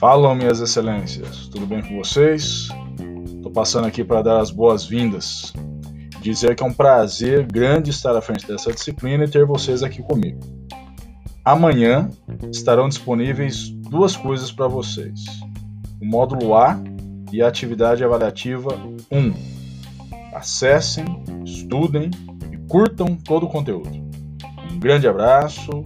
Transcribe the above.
Falam, minhas excelências, tudo bem com vocês? Estou passando aqui para dar as boas-vindas, dizer que é um prazer grande estar à frente dessa disciplina e ter vocês aqui comigo. Amanhã estarão disponíveis duas coisas para vocês: o módulo A e a atividade avaliativa 1. Acessem, estudem e curtam todo o conteúdo. Um grande abraço